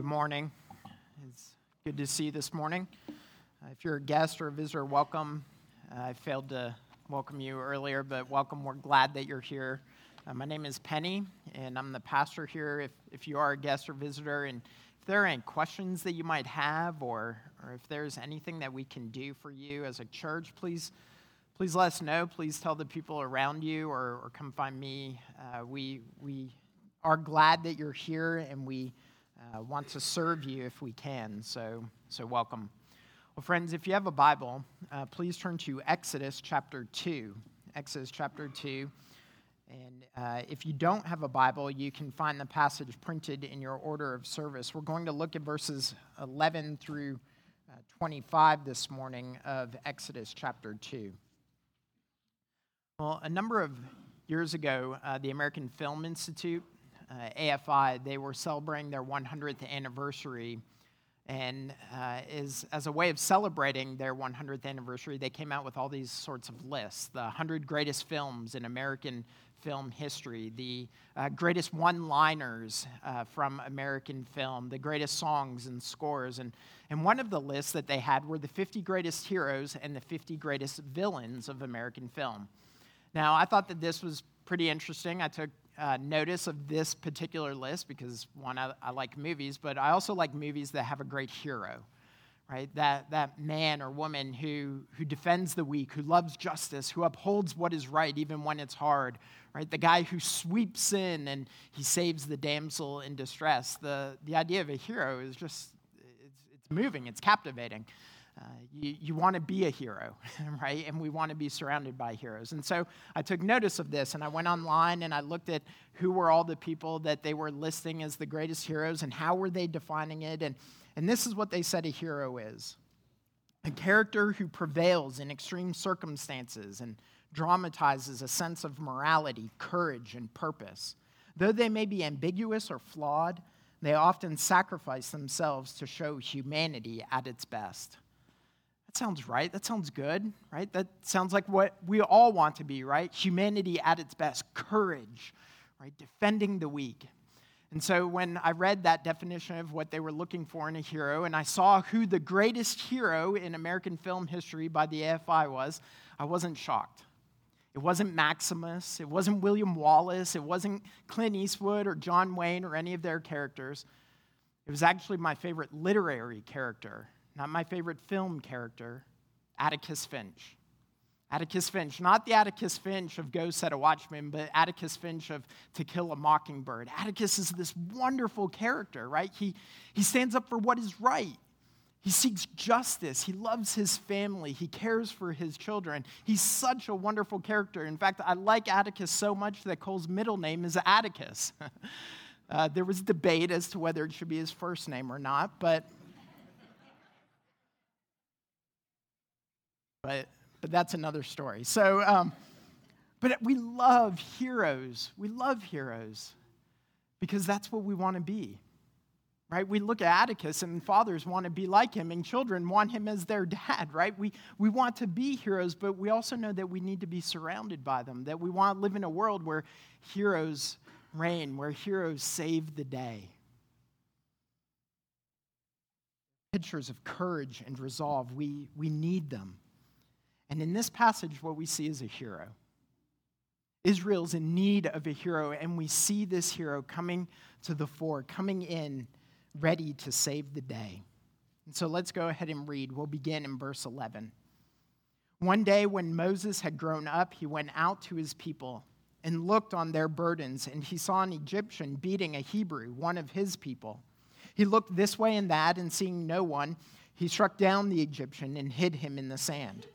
Good morning. It's good to see you this morning. Uh, if you're a guest or a visitor, welcome. Uh, I failed to welcome you earlier, but welcome. We're glad that you're here. Uh, my name is Penny, and I'm the pastor here. If, if you are a guest or visitor, and if there are any questions that you might have, or, or if there's anything that we can do for you as a church, please, please let us know. Please tell the people around you, or, or come find me. Uh, we, we are glad that you're here, and we uh, want to serve you if we can. So, so welcome. Well, friends, if you have a Bible, uh, please turn to Exodus chapter 2. Exodus chapter 2. And uh, if you don't have a Bible, you can find the passage printed in your order of service. We're going to look at verses 11 through uh, 25 this morning of Exodus chapter 2. Well, a number of years ago, uh, the American Film Institute uh, AFI, they were celebrating their 100th anniversary. And uh, is, as a way of celebrating their 100th anniversary, they came out with all these sorts of lists the 100 greatest films in American film history, the uh, greatest one liners uh, from American film, the greatest songs and scores. And, and one of the lists that they had were the 50 greatest heroes and the 50 greatest villains of American film. Now, I thought that this was pretty interesting. I took uh, notice of this particular list because, one, I, I, like movies, but I also like movies that have a great hero, right? That, that man or woman who, who defends the weak, who loves justice, who upholds what is right even when it's hard, right? The guy who sweeps in and he saves the damsel in distress. The, the idea of a hero is just, it's, it's moving, it's captivating. Uh, you, you want to be a hero, right? And we want to be surrounded by heroes. And so I took notice of this and I went online and I looked at who were all the people that they were listing as the greatest heroes and how were they defining it. And, and this is what they said a hero is a character who prevails in extreme circumstances and dramatizes a sense of morality, courage, and purpose. Though they may be ambiguous or flawed, they often sacrifice themselves to show humanity at its best. That sounds right. That sounds good, right? That sounds like what we all want to be, right? Humanity at its best, courage, right? Defending the weak. And so when I read that definition of what they were looking for in a hero, and I saw who the greatest hero in American film history by the AFI was, I wasn't shocked. It wasn't Maximus, it wasn't William Wallace, it wasn't Clint Eastwood or John Wayne or any of their characters. It was actually my favorite literary character not my favorite film character, Atticus Finch. Atticus Finch, not the Atticus Finch of Go Set a Watchman, but Atticus Finch of To Kill a Mockingbird. Atticus is this wonderful character, right? He, he stands up for what is right. He seeks justice. He loves his family. He cares for his children. He's such a wonderful character. In fact, I like Atticus so much that Cole's middle name is Atticus. uh, there was debate as to whether it should be his first name or not, but but, but that's another story. So, um, but we love heroes. We love heroes because that's what we want to be. Right? We look at Atticus and fathers want to be like him and children want him as their dad, right? We, we want to be heroes, but we also know that we need to be surrounded by them, that we want to live in a world where heroes reign, where heroes save the day. Pictures of courage and resolve, we, we need them. And in this passage, what we see is a hero. Israel's in need of a hero, and we see this hero coming to the fore, coming in ready to save the day. And so let's go ahead and read. We'll begin in verse 11. One day, when Moses had grown up, he went out to his people and looked on their burdens, and he saw an Egyptian beating a Hebrew, one of his people. He looked this way and that, and seeing no one, he struck down the Egyptian and hid him in the sand.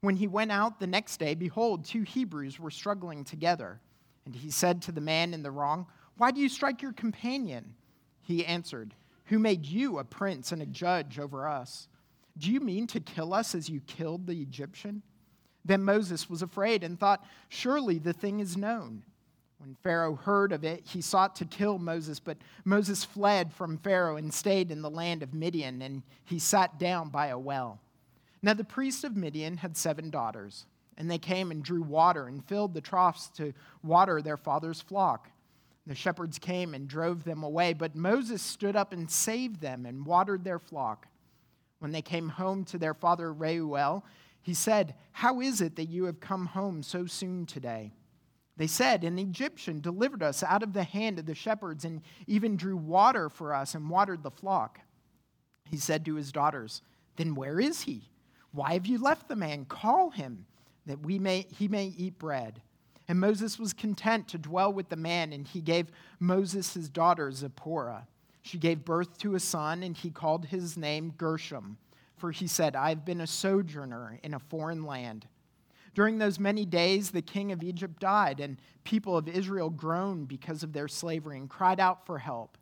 When he went out the next day, behold, two Hebrews were struggling together. And he said to the man in the wrong, Why do you strike your companion? He answered, Who made you a prince and a judge over us? Do you mean to kill us as you killed the Egyptian? Then Moses was afraid and thought, Surely the thing is known. When Pharaoh heard of it, he sought to kill Moses, but Moses fled from Pharaoh and stayed in the land of Midian, and he sat down by a well. Now the priest of Midian had seven daughters, and they came and drew water and filled the troughs to water their father's flock. The shepherds came and drove them away, but Moses stood up and saved them and watered their flock. When they came home to their father Reuel, he said, How is it that you have come home so soon today? They said, An Egyptian delivered us out of the hand of the shepherds and even drew water for us and watered the flock. He said to his daughters, Then where is he? Why have you left the man? Call him, that we may, he may eat bread. And Moses was content to dwell with the man, and he gave Moses his daughter Zipporah. She gave birth to a son, and he called his name Gershom, for he said, I have been a sojourner in a foreign land. During those many days, the king of Egypt died, and people of Israel groaned because of their slavery and cried out for help.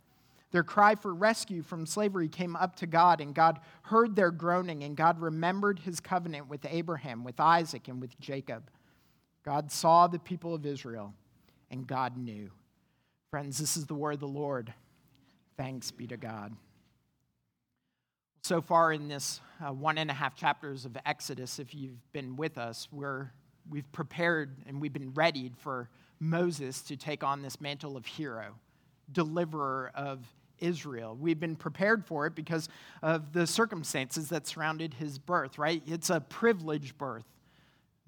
Their cry for rescue from slavery came up to God, and God heard their groaning, and God remembered his covenant with Abraham, with Isaac, and with Jacob. God saw the people of Israel, and God knew. Friends, this is the word of the Lord. Thanks be to God. So far in this uh, one and a half chapters of Exodus, if you've been with us, we're, we've prepared and we've been readied for Moses to take on this mantle of hero, deliverer of Israel. We've been prepared for it because of the circumstances that surrounded his birth, right? It's a privileged birth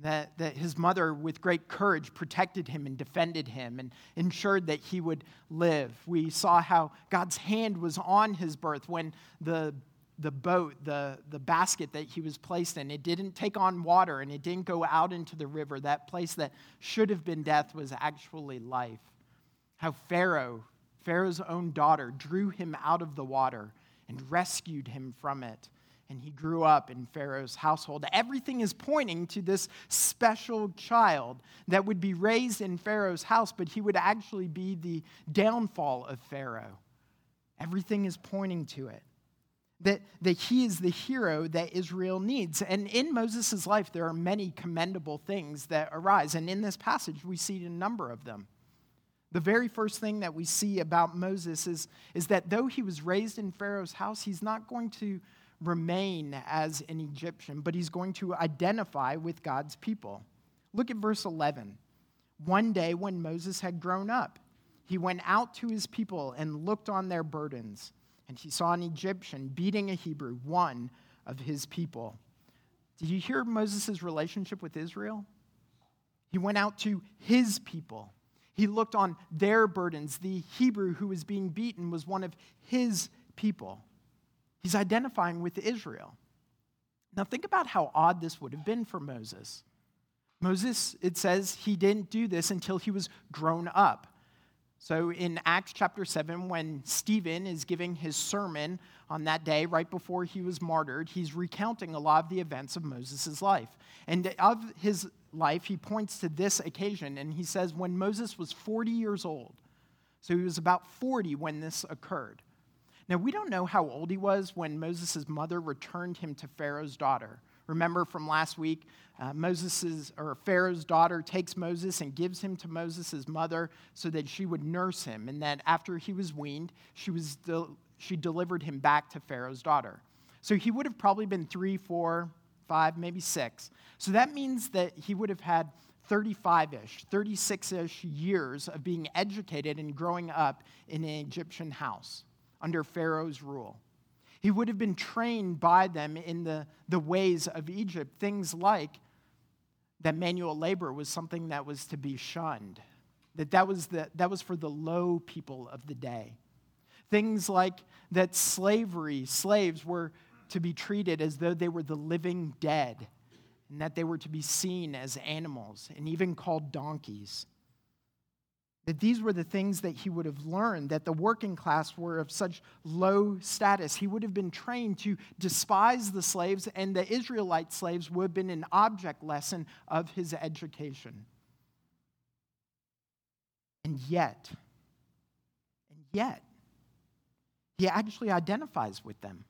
that, that his mother, with great courage, protected him and defended him and ensured that he would live. We saw how God's hand was on his birth when the, the boat, the, the basket that he was placed in, it didn't take on water and it didn't go out into the river. That place that should have been death was actually life. How Pharaoh, Pharaoh's own daughter, drew him out of the water and rescued him from it and he grew up in Pharaoh's household. Everything is pointing to this special child that would be raised in Pharaoh's house, but he would actually be the downfall of Pharaoh. Everything is pointing to it. That, that he is the hero that Israel needs. And in Moses' life, there are many commendable things that arise. And in this passage, we see a number of them. The very first thing that we see about Moses is, is that though he was raised in Pharaoh's house, he's not going to remain as an Egyptian, but he's going to identify with God's people. Look at verse 11. One day when Moses had grown up, he went out to his people and looked on their burdens, and he saw an Egyptian beating a Hebrew, one of his people. Did you hear Moses' relationship with Israel? He went out to his people. He looked on their burdens. The Hebrew who was being beaten was one of his people. He's identifying with Israel. Now, think about how odd this would have been for Moses. Moses, it says he didn't do this until he was grown up. So in Acts chapter 7, when Stephen is giving his sermon on that day, right before he was martyred, he's recounting a lot of the events of Moses' life. And of his life, he points to this occasion and he says, when Moses was 40 years old, so he was about 40 when this occurred. Now, we don't know how old he was when Moses' mother returned him to Pharaoh's daughter. Remember from last week, uh, Moses's or Pharaoh's daughter takes Moses and gives him to Moses' mother so that she would nurse him, and that after he was weaned, she, was del- she delivered him back to Pharaoh's daughter. So he would have probably been three, four, five, maybe six. So that means that he would have had 35 ish, 36 ish years of being educated and growing up in an Egyptian house under Pharaoh's rule. He would have been trained by them in the, the ways of Egypt, things like that manual labor was something that was to be shunned, that that was, the, that was for the low people of the day. Things like that slavery, slaves were to be treated as though they were the living dead, and that they were to be seen as animals and even called donkeys. That these were the things that he would have learned, that the working class were of such low status. He would have been trained to despise the slaves, and the Israelite slaves would have been an object lesson of his education. And yet, and yet, he actually identifies with them.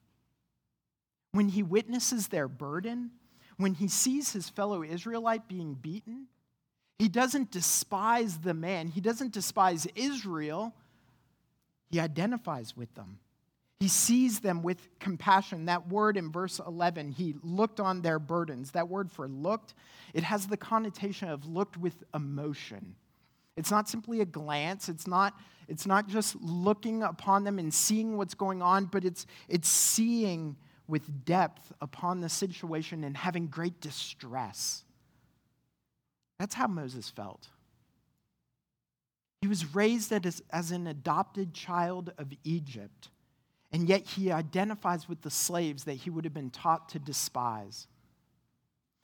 When he witnesses their burden, when he sees his fellow Israelite being beaten, he doesn't despise the man, he doesn't despise Israel. He identifies with them. He sees them with compassion. That word in verse 11, he looked on their burdens. That word for looked, it has the connotation of looked with emotion. It's not simply a glance, it's not, it's not just looking upon them and seeing what's going on, but it's, it's seeing with depth upon the situation and having great distress. That's how Moses felt. He was raised as, as an adopted child of Egypt, and yet he identifies with the slaves that he would have been taught to despise.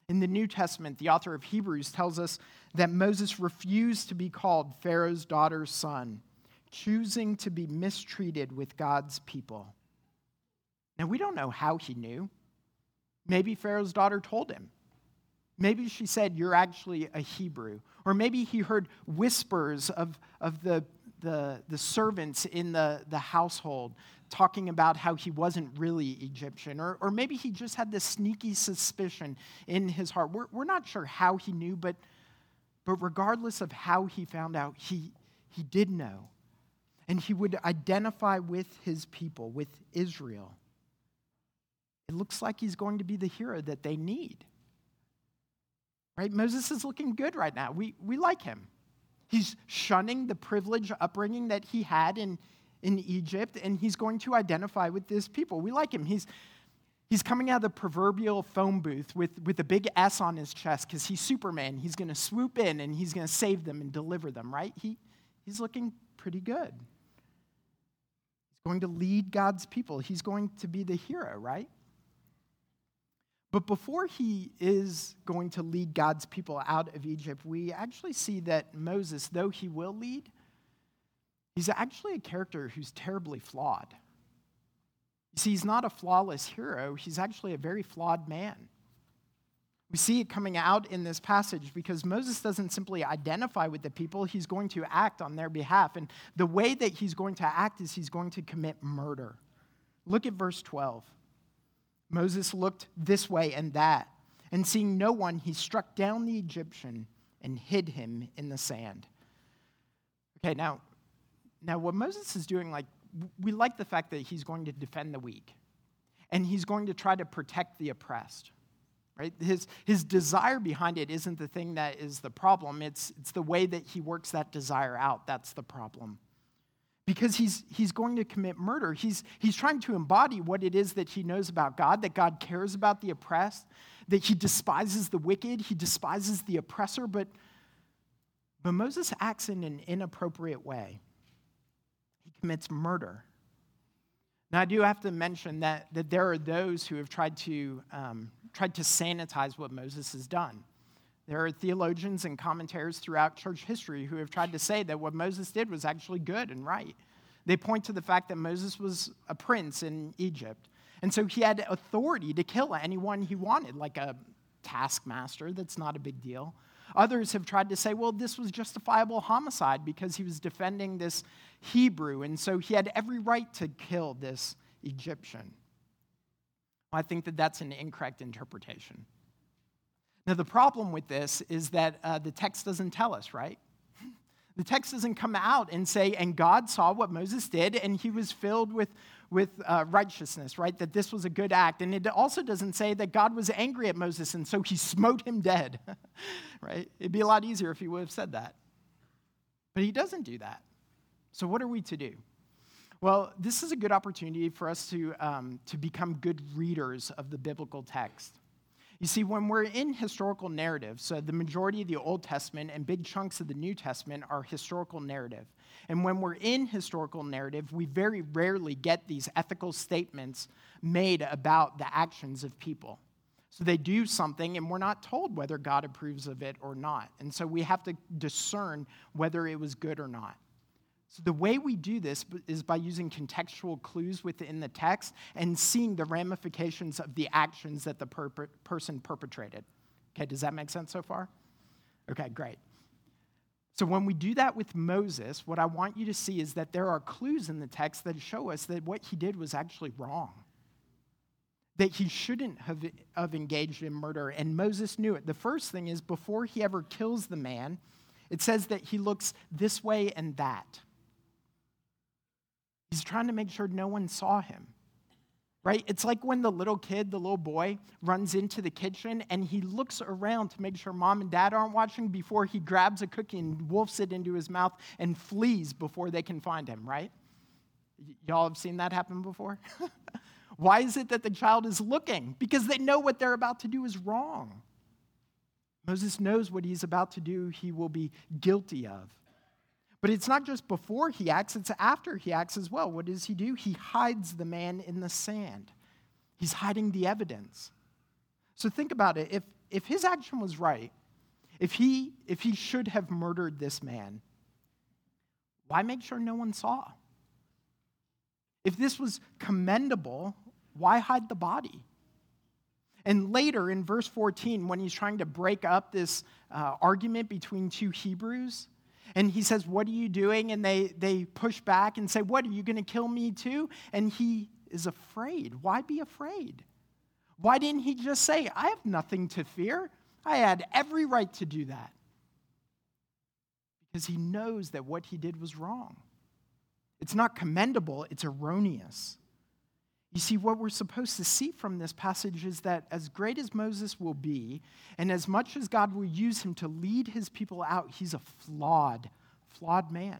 In the New Testament, the author of Hebrews tells us that Moses refused to be called Pharaoh's daughter's son, choosing to be mistreated with God's people. Now, we don't know how he knew. Maybe Pharaoh's daughter told him. Maybe she said, You're actually a Hebrew. Or maybe he heard whispers of, of the, the, the servants in the, the household talking about how he wasn't really Egyptian. Or, or maybe he just had this sneaky suspicion in his heart. We're, we're not sure how he knew, but, but regardless of how he found out, he, he did know. And he would identify with his people, with Israel. It looks like he's going to be the hero that they need. Right? Moses is looking good right now. We, we like him. He's shunning the privileged upbringing that he had in, in Egypt, and he's going to identify with this people. We like him. He's, he's coming out of the proverbial phone booth with, with a big S on his chest because he's Superman. He's going to swoop in and he's going to save them and deliver them, right? He, he's looking pretty good. He's going to lead God's people, he's going to be the hero, right? But before he is going to lead God's people out of Egypt, we actually see that Moses, though he will lead, He's actually a character who's terribly flawed. You see, he's not a flawless hero, he's actually a very flawed man. We see it coming out in this passage because Moses doesn't simply identify with the people, he's going to act on their behalf. And the way that he's going to act is he's going to commit murder. Look at verse 12. Moses looked this way and that, and seeing no one, he struck down the Egyptian and hid him in the sand. Okay, now now, what Moses is doing, like, we like the fact that he's going to defend the weak and he's going to try to protect the oppressed. Right? His, his desire behind it isn't the thing that is the problem, it's, it's the way that he works that desire out that's the problem. Because he's, he's going to commit murder. He's, he's trying to embody what it is that he knows about God, that God cares about the oppressed, that he despises the wicked, he despises the oppressor, but, but Moses acts in an inappropriate way He commits murder. Now, I do have to mention that, that there are those who have tried to, um, tried to sanitize what Moses has done. There are theologians and commentators throughout church history who have tried to say that what Moses did was actually good and right. They point to the fact that Moses was a prince in Egypt. And so he had authority to kill anyone he wanted, like a taskmaster. That's not a big deal. Others have tried to say, well, this was justifiable homicide because he was defending this Hebrew, and so he had every right to kill this Egyptian. I think that that's an incorrect interpretation. Now, the problem with this is that uh, the text doesn't tell us, right? The text doesn't come out and say, and God saw what Moses did, and he was filled with, with uh, righteousness, right? That this was a good act. And it also doesn't say that God was angry at Moses, and so he smote him dead, right? It'd be a lot easier if he would have said that. But he doesn't do that. So, what are we to do? Well, this is a good opportunity for us to, um, to become good readers of the biblical text. You see, when we're in historical narrative, so the majority of the Old Testament and big chunks of the New Testament are historical narrative. And when we're in historical narrative, we very rarely get these ethical statements made about the actions of people. So they do something, and we're not told whether God approves of it or not. And so we have to discern whether it was good or not. So, the way we do this is by using contextual clues within the text and seeing the ramifications of the actions that the per- person perpetrated. Okay, does that make sense so far? Okay, great. So, when we do that with Moses, what I want you to see is that there are clues in the text that show us that what he did was actually wrong. That he shouldn't have, have engaged in murder, and Moses knew it. The first thing is before he ever kills the man, it says that he looks this way and that. He's trying to make sure no one saw him. right? It's like when the little kid, the little boy, runs into the kitchen and he looks around to make sure mom and dad aren't watching before he grabs a cookie and wolfs it into his mouth and flees before they can find him, right? Y- y'all have seen that happen before? Why is it that the child is looking? Because they know what they're about to do is wrong. Moses knows what he's about to do, he will be guilty of. But it's not just before he acts, it's after he acts as well. What does he do? He hides the man in the sand, he's hiding the evidence. So think about it. If, if his action was right, if he, if he should have murdered this man, why make sure no one saw? If this was commendable, why hide the body? And later in verse 14, when he's trying to break up this uh, argument between two Hebrews, and he says, What are you doing? And they, they push back and say, What, are you going to kill me too? And he is afraid. Why be afraid? Why didn't he just say, I have nothing to fear? I had every right to do that. Because he knows that what he did was wrong. It's not commendable, it's erroneous. You see, what we're supposed to see from this passage is that as great as Moses will be, and as much as God will use him to lead his people out, he's a flawed, flawed man.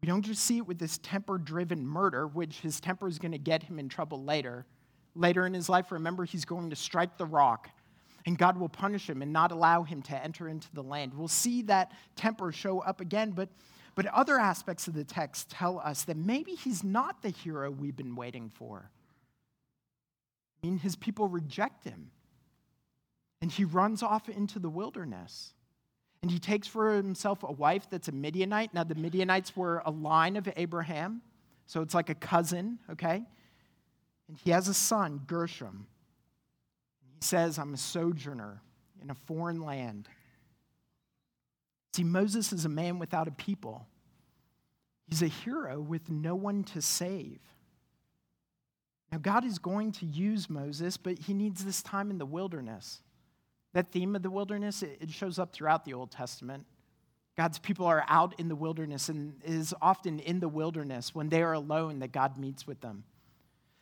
We don't just see it with this temper driven murder, which his temper is going to get him in trouble later. Later in his life, remember, he's going to strike the rock, and God will punish him and not allow him to enter into the land. We'll see that temper show up again, but but other aspects of the text tell us that maybe he's not the hero we've been waiting for. I mean, his people reject him. And he runs off into the wilderness. And he takes for himself a wife that's a Midianite. Now, the Midianites were a line of Abraham, so it's like a cousin, okay? And he has a son, Gershom. He says, I'm a sojourner in a foreign land. See, Moses is a man without a people. He's a hero with no one to save. Now, God is going to use Moses, but he needs this time in the wilderness. That theme of the wilderness, it shows up throughout the Old Testament. God's people are out in the wilderness, and it is often in the wilderness when they are alone that God meets with them,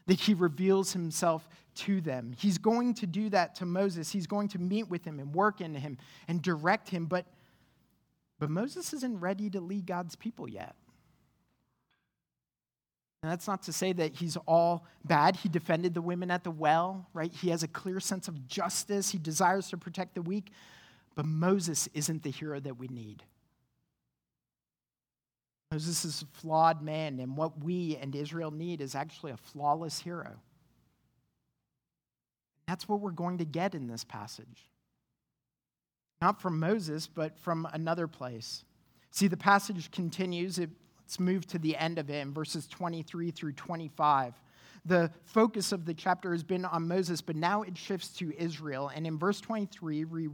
that he reveals himself to them. He's going to do that to Moses. He's going to meet with him and work in him and direct him, but but Moses isn't ready to lead God's people yet. And that's not to say that he's all bad. He defended the women at the well, right? He has a clear sense of justice. He desires to protect the weak. But Moses isn't the hero that we need. Moses is a flawed man, and what we and Israel need is actually a flawless hero. That's what we're going to get in this passage not from Moses, but from another place. See, the passage continues. It, let's move to the end of it in verses 23 through 25. The focus of the chapter has been on Moses, but now it shifts to Israel. And in verse 23, we,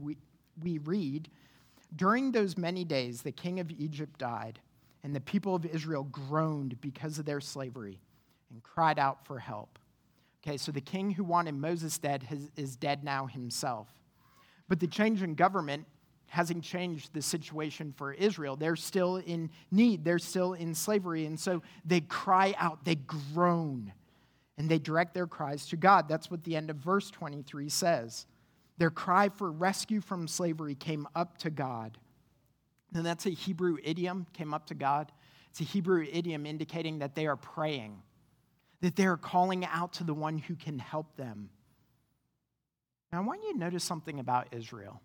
we read During those many days, the king of Egypt died, and the people of Israel groaned because of their slavery and cried out for help. Okay, so the king who wanted Moses dead has, is dead now himself. But the change in government hasn't changed the situation for Israel. They're still in need, they're still in slavery. And so they cry out, they groan, and they direct their cries to God. That's what the end of verse 23 says. Their cry for rescue from slavery came up to God. And that's a Hebrew idiom, came up to God. It's a Hebrew idiom indicating that they are praying, that they are calling out to the one who can help them. Now, I want you to notice something about Israel.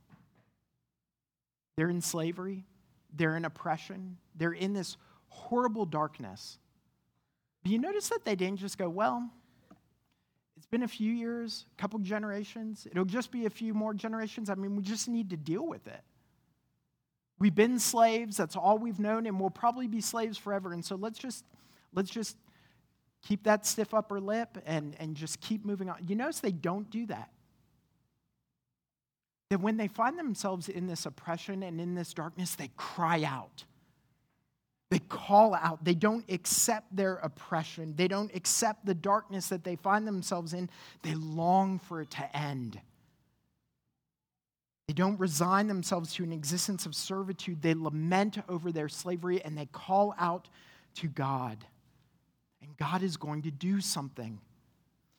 They're in slavery, they're in oppression, they're in this horrible darkness. Do you notice that they didn't just go, well, it's been a few years, a couple generations, it'll just be a few more generations. I mean, we just need to deal with it. We've been slaves, that's all we've known, and we'll probably be slaves forever. And so let's just let's just keep that stiff upper lip and, and just keep moving on. You notice they don't do that that when they find themselves in this oppression and in this darkness, they cry out. They call out. They don't accept their oppression. They don't accept the darkness that they find themselves in. They long for it to end. They don't resign themselves to an existence of servitude. They lament over their slavery and they call out to God. And God is going to do something.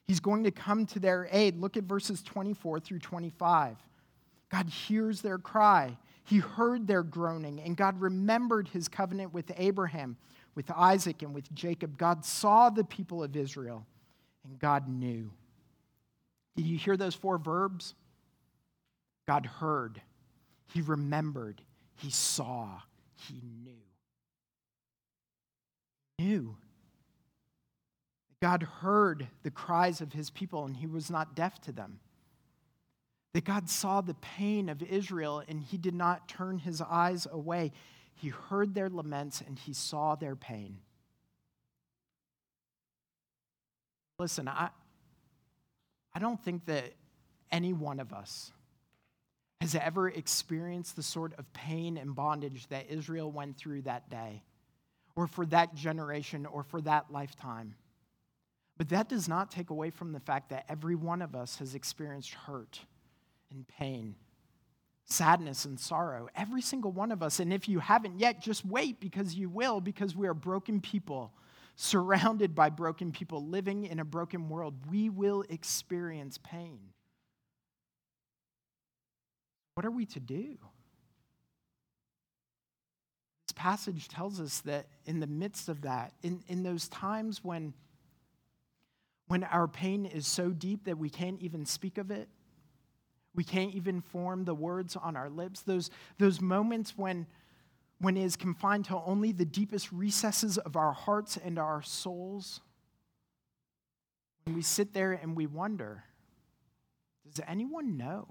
He's going to come to their aid. Look at verses 24 through 25. God hears their cry. He heard their groaning, and God remembered his covenant with Abraham, with Isaac, and with Jacob. God saw the people of Israel, and God knew. Did you hear those four verbs? God heard, He remembered, He saw, He knew. Knew. God heard the cries of his people and he was not deaf to them. That God saw the pain of Israel and he did not turn his eyes away. He heard their laments and he saw their pain. Listen, I, I don't think that any one of us has ever experienced the sort of pain and bondage that Israel went through that day, or for that generation, or for that lifetime. But that does not take away from the fact that every one of us has experienced hurt and pain, sadness and sorrow. Every single one of us. And if you haven't yet, just wait because you will, because we are broken people, surrounded by broken people, living in a broken world. We will experience pain. What are we to do? This passage tells us that in the midst of that, in, in those times when when our pain is so deep that we can't even speak of it, we can't even form the words on our lips, those, those moments when, when it is confined to only the deepest recesses of our hearts and our souls, when we sit there and we wonder, does anyone know?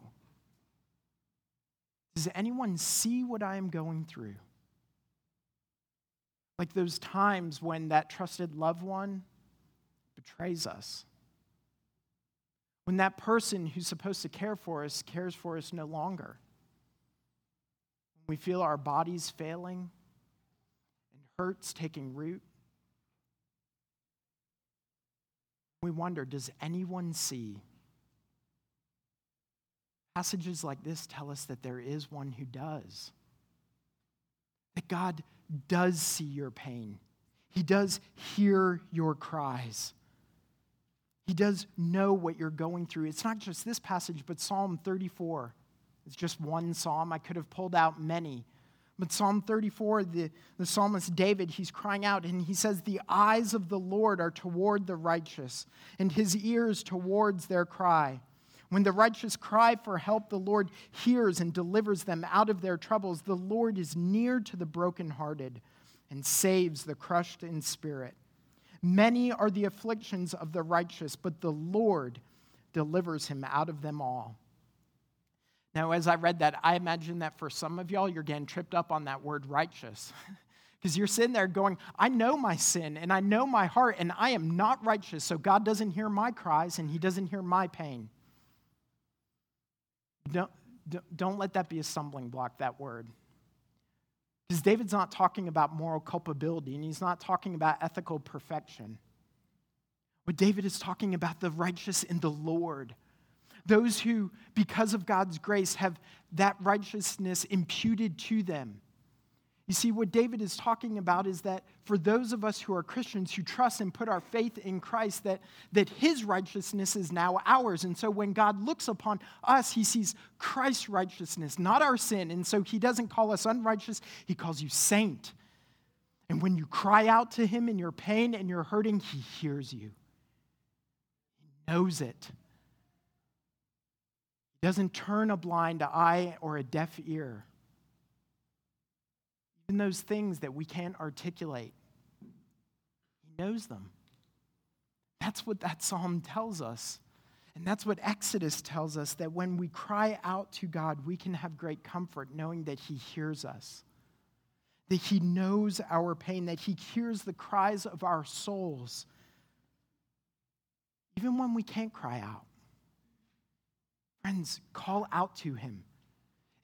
Does anyone see what I am going through? Like those times when that trusted loved one betrays us. When that person who's supposed to care for us cares for us no longer. We feel our bodies failing and hurts taking root. We wonder does anyone see? Passages like this tell us that there is one who does. That God does see your pain, He does hear your cries. He does know what you're going through. It's not just this passage, but Psalm 34. It's just one psalm. I could have pulled out many. But Psalm 34, the, the psalmist David, he's crying out and he says, The eyes of the Lord are toward the righteous, and his ears towards their cry. When the righteous cry for help, the Lord hears and delivers them out of their troubles. The Lord is near to the brokenhearted and saves the crushed in spirit. Many are the afflictions of the righteous, but the Lord delivers him out of them all. Now, as I read that, I imagine that for some of y'all, you're getting tripped up on that word righteous. Because you're sitting there going, I know my sin and I know my heart, and I am not righteous, so God doesn't hear my cries and He doesn't hear my pain. Don't, don't let that be a stumbling block, that word. Because David's not talking about moral culpability and he's not talking about ethical perfection. What David is talking about the righteous in the Lord. Those who, because of God's grace, have that righteousness imputed to them. You see, what David is talking about is that for those of us who are Christians who trust and put our faith in Christ, that, that his righteousness is now ours. And so when God looks upon us, he sees Christ's righteousness, not our sin. And so he doesn't call us unrighteous, he calls you saint. And when you cry out to him in your pain and your hurting, he hears you. He knows it. He doesn't turn a blind eye or a deaf ear even those things that we can't articulate. He knows them. That's what that psalm tells us. And that's what Exodus tells us that when we cry out to God, we can have great comfort knowing that He hears us, that He knows our pain, that He hears the cries of our souls, even when we can't cry out. Friends, call out to Him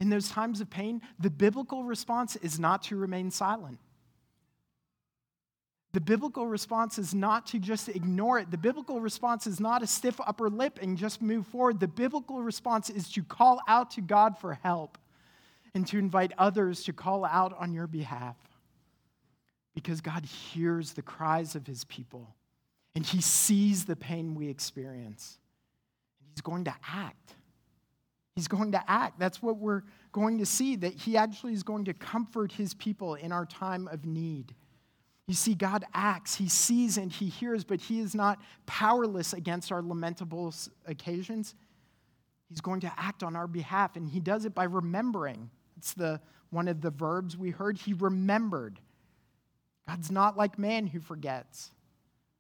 in those times of pain, the biblical response is not to remain silent. The biblical response is not to just ignore it. The biblical response is not a stiff upper lip and just move forward. The biblical response is to call out to God for help and to invite others to call out on your behalf. Because God hears the cries of his people And he sees the pain we experience. And he's going to act. He's going to act. That's what we're going to see, that he actually is going to comfort his people in our time of need. You see, God acts, He sees and He hears, but He is not powerless against our lamentable occasions. He's going to act on our behalf, and He does it by remembering. It's the, one of the verbs we heard. He remembered. God's not like man who forgets.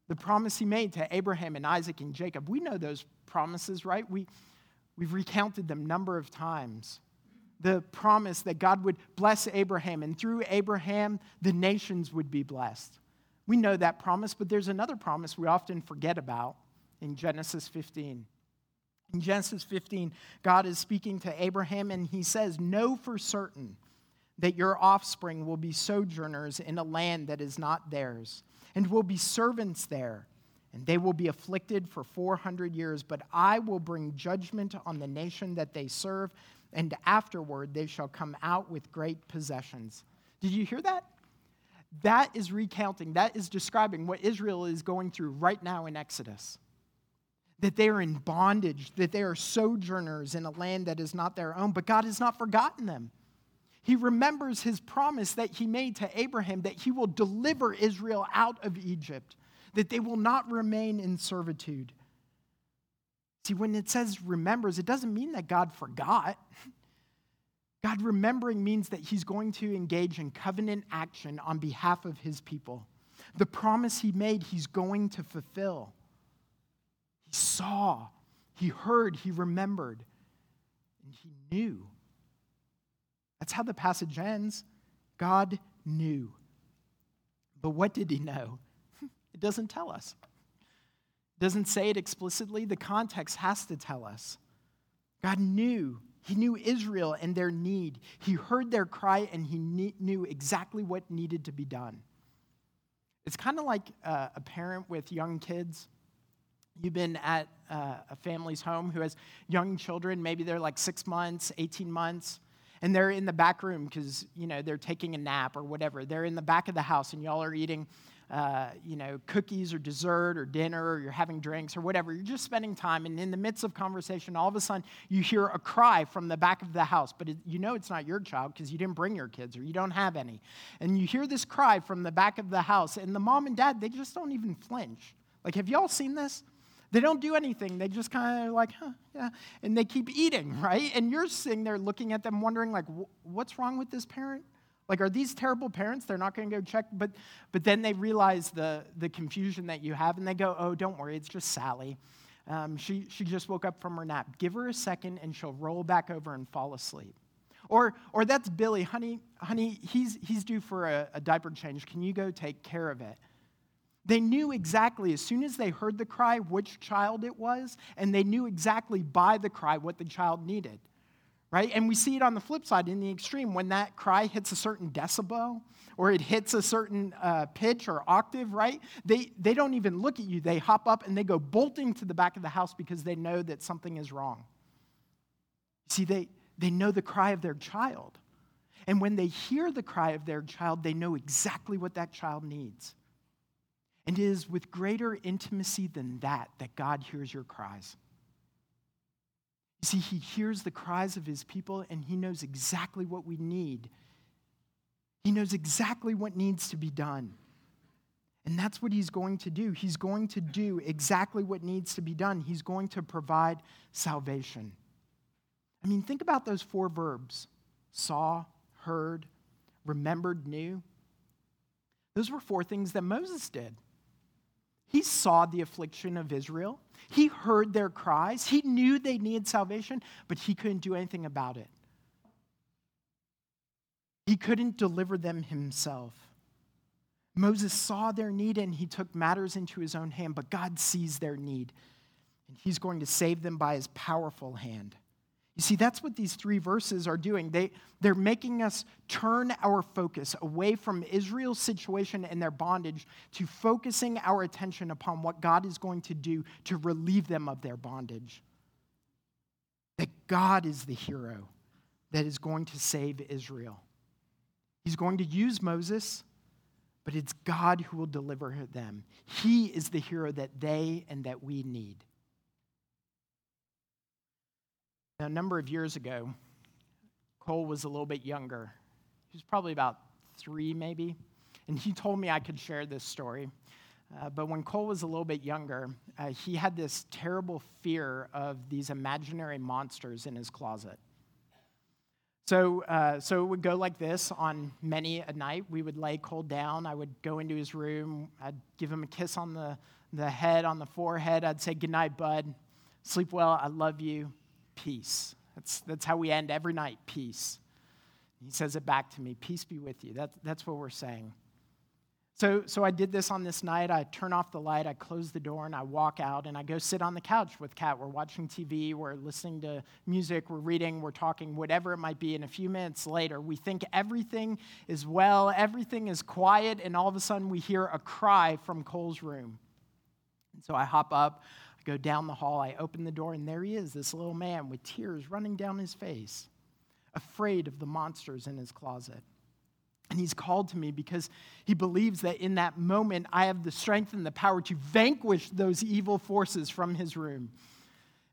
The promise He made to Abraham and Isaac and Jacob, we know those promises, right? We, we've recounted them a number of times the promise that God would bless Abraham, and through Abraham, the nations would be blessed. We know that promise, but there's another promise we often forget about in Genesis 15. In Genesis 15, God is speaking to Abraham, and he says, Know for certain that your offspring will be sojourners in a land that is not theirs, and will be servants there. And they will be afflicted for 400 years, but I will bring judgment on the nation that they serve and afterward they shall come out with great possessions. Did you hear that? That is recounting, that is describing what Israel is going through right now in Exodus. That they are in bondage, that they are sojourners in a land that is not their own, but God has not forgotten them. He remembers his promise that he made to Abraham that he will deliver Israel out of Egypt, that they will not remain in servitude. See, when it says remembers, it doesn't mean that God forgot. God remembering means that he's going to engage in covenant action on behalf of his people. The promise he made, he's going to fulfill. He saw, he heard, he remembered, and he knew. That's how the passage ends. God knew. But what did he know? It doesn't tell us It doesn't say it explicitly, the context has to tell us. God knew. He knew Israel and their need. He heard their cry and he knew exactly what needed to be done. It's kind of like uh, a parent with young kids. You've been at uh, a family's home who has young children, maybe they're like six months, 18 months, and they're in the back room because, you know, they're taking a nap or whatever. They're in the back of the house and y'all are eating uh, you know, cookies or dessert or dinner or you're having drinks or whatever. You're just spending time, and in the midst of conversation, all of a sudden you hear a cry from the back of the house, but it, you know it's not your child because you didn't bring your kids or you don't have any. And you hear this cry from the back of the house, and the mom and dad, they just don't even flinch. Like, have y'all seen this? They don't do anything. They just kind of like, huh, yeah. And they keep eating, right? And you're sitting there looking at them, wondering, like, what's wrong with this parent? Like, are these terrible parents? They're not going to go check. But, but then they realize the, the confusion that you have, and they go, oh, don't worry, it's just Sally. Um, she, she just woke up from her nap. Give her a second, and she'll roll back over and fall asleep. Or, or that's Billy. Honey, honey he's, he's due for a, a diaper change. Can you go take care of it? They knew exactly, as soon as they heard the cry, which child it was, and they knew exactly by the cry what the child needed right? And we see it on the flip side in the extreme when that cry hits a certain decibel or it hits a certain uh, pitch or octave, right? They, they don't even look at you. They hop up and they go bolting to the back of the house because they know that something is wrong. See, they, they know the cry of their child. And when they hear the cry of their child, they know exactly what that child needs. And it is with greater intimacy than that that God hears your cries. See, he hears the cries of his people and he knows exactly what we need. He knows exactly what needs to be done. And that's what he's going to do. He's going to do exactly what needs to be done. He's going to provide salvation. I mean, think about those four verbs saw, heard, remembered, knew. Those were four things that Moses did. He saw the affliction of Israel. He heard their cries. He knew they needed salvation, but he couldn't do anything about it. He couldn't deliver them himself. Moses saw their need and he took matters into his own hand, but God sees their need, and he's going to save them by his powerful hand. You see, that's what these three verses are doing. They, they're making us turn our focus away from Israel's situation and their bondage to focusing our attention upon what God is going to do to relieve them of their bondage. That God is the hero that is going to save Israel. He's going to use Moses, but it's God who will deliver them. He is the hero that they and that we need. Now, a number of years ago, Cole was a little bit younger. He was probably about three, maybe. And he told me I could share this story. Uh, but when Cole was a little bit younger, uh, he had this terrible fear of these imaginary monsters in his closet. So, uh, so it would go like this on many a night. We would lay Cole down. I would go into his room. I'd give him a kiss on the, the head, on the forehead. I'd say, Good night, bud. Sleep well. I love you. Peace. That's, that's how we end every night. Peace. He says it back to me Peace be with you. That, that's what we're saying. So, so I did this on this night. I turn off the light, I close the door, and I walk out and I go sit on the couch with Kat. We're watching TV, we're listening to music, we're reading, we're talking, whatever it might be. And a few minutes later, we think everything is well, everything is quiet, and all of a sudden we hear a cry from Cole's room. And so I hop up, go down the hall, I open the door, and there he is, this little man with tears running down his face, afraid of the monsters in his closet. And he's called to me because he believes that in that moment I have the strength and the power to vanquish those evil forces from his room.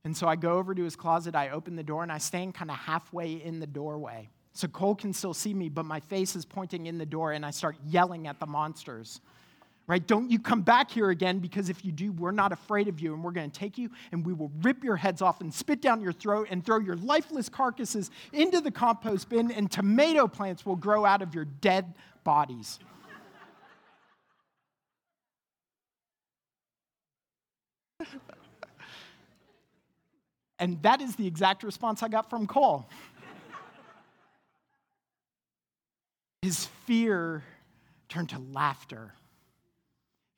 And so I go over to his closet, I open the door, and I stand kind of halfway in the doorway. So Cole can still see me, but my face is pointing in the door, and I start yelling at the monsters right? Don't you come back here again because if you do, we're not afraid of you and we're going to take you and we will rip your heads off and spit down your throat and throw your lifeless carcasses into the compost bin and tomato plants will grow out of your dead bodies. and that is the exact response I got from Cole. His fear turned to laughter.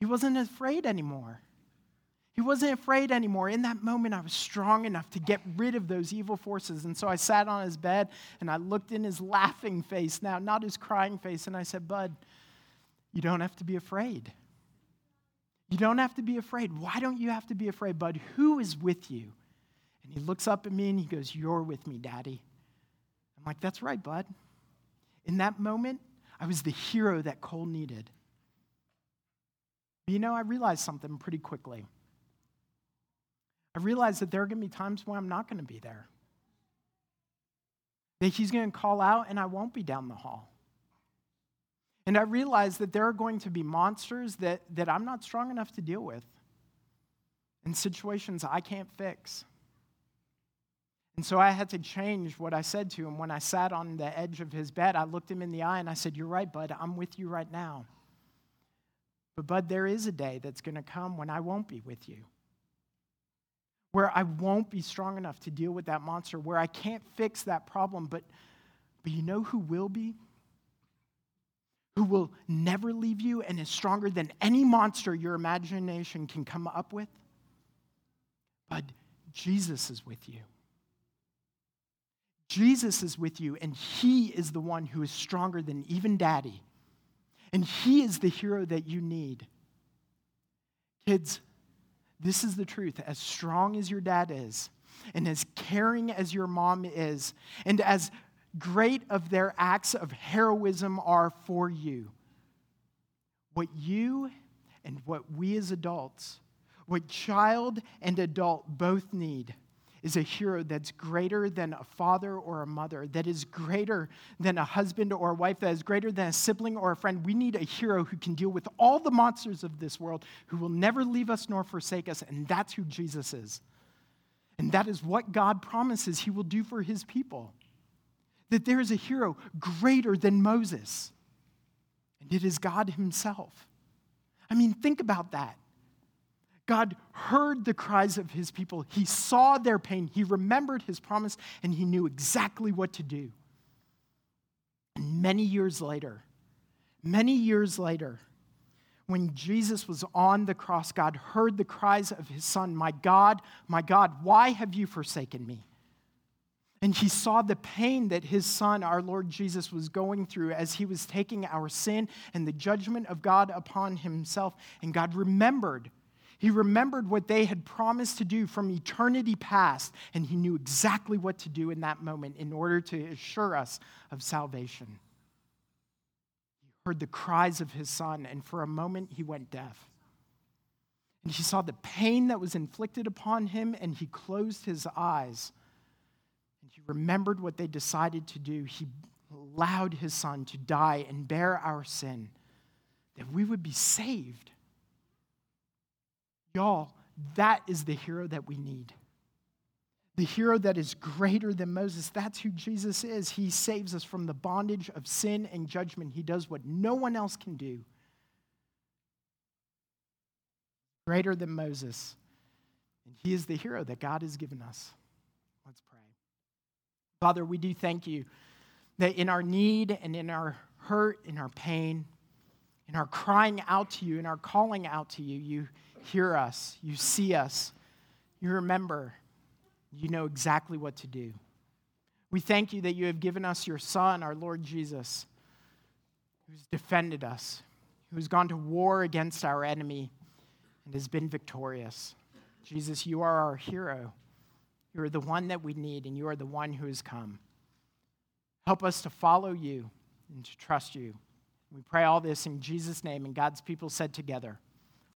He wasn't afraid anymore. He wasn't afraid anymore. In that moment, I was strong enough to get rid of those evil forces. And so I sat on his bed and I looked in his laughing face now, not his crying face, and I said, Bud, you don't have to be afraid. You don't have to be afraid. Why don't you have to be afraid, Bud? Who is with you? And he looks up at me and he goes, You're with me, Daddy. I'm like, That's right, Bud. In that moment, I was the hero that Cole needed. But you know, I realized something pretty quickly. I realized that there are going to be times when I'm not going to be there. That he's going to call out and I won't be down the hall. And I realized that there are going to be monsters that, that I'm not strong enough to deal with in situations I can't fix. And so I had to change what I said to him when I sat on the edge of his bed. I looked him in the eye and I said, You're right, bud. I'm with you right now. But, Bud, there is a day that's going to come when I won't be with you. Where I won't be strong enough to deal with that monster, where I can't fix that problem. But, but you know who will be? Who will never leave you and is stronger than any monster your imagination can come up with? But Jesus is with you. Jesus is with you, and He is the one who is stronger than even daddy. And He is the hero that you need. Kids, this is the truth. As strong as your dad is, and as caring as your mom is, and as great of their acts of heroism are for you, what you and what we as adults, what child and adult both need is a hero that's greater than a father or a mother, that is greater than a husband or a wife, that is greater than a sibling or a friend. We need a hero who can deal with all the monsters of this world, who will never leave us nor forsake us, and that's who Jesus is. And that is what God promises he will do for his people. That there is a hero greater than Moses, and it is God himself. I mean, think about that. God heard the cries of his people. He saw their pain. He remembered his promise, and he knew exactly what to do. And many years later, many years later, when Jesus was on the cross, God heard the cries of his son, My God, my God, why have you forsaken me? And he saw the pain that his son, our Lord Jesus, was going through as he was taking our sin and the judgment of God upon himself. And God remembered he remembered what they had promised to do from eternity past, and he knew exactly what to do in that moment in order to assure us of salvation. He heard the cries of his son, and for a moment he went deaf. And he saw the pain that was inflicted upon him, and he closed his eyes. And he remembered what they decided to do. He allowed his son to die and bear our sin, that we would be saved. Y'all, that is the hero that we need. The hero that is greater than Moses. That's who Jesus is. He saves us from the bondage of sin and judgment. He does what no one else can do. Greater than Moses. And he is the hero that God has given us. Let's pray. Father, we do thank you that in our need and in our hurt, in our pain, in our crying out to you, in our calling out to you, you hear us, you see us, you remember, you know exactly what to do. We thank you that you have given us your Son, our Lord Jesus, who's defended us, who's gone to war against our enemy and has been victorious. Jesus, you are our hero. You are the one that we need, and you are the one who has come. Help us to follow you and to trust you. We pray all this in Jesus' name, and God's people said together.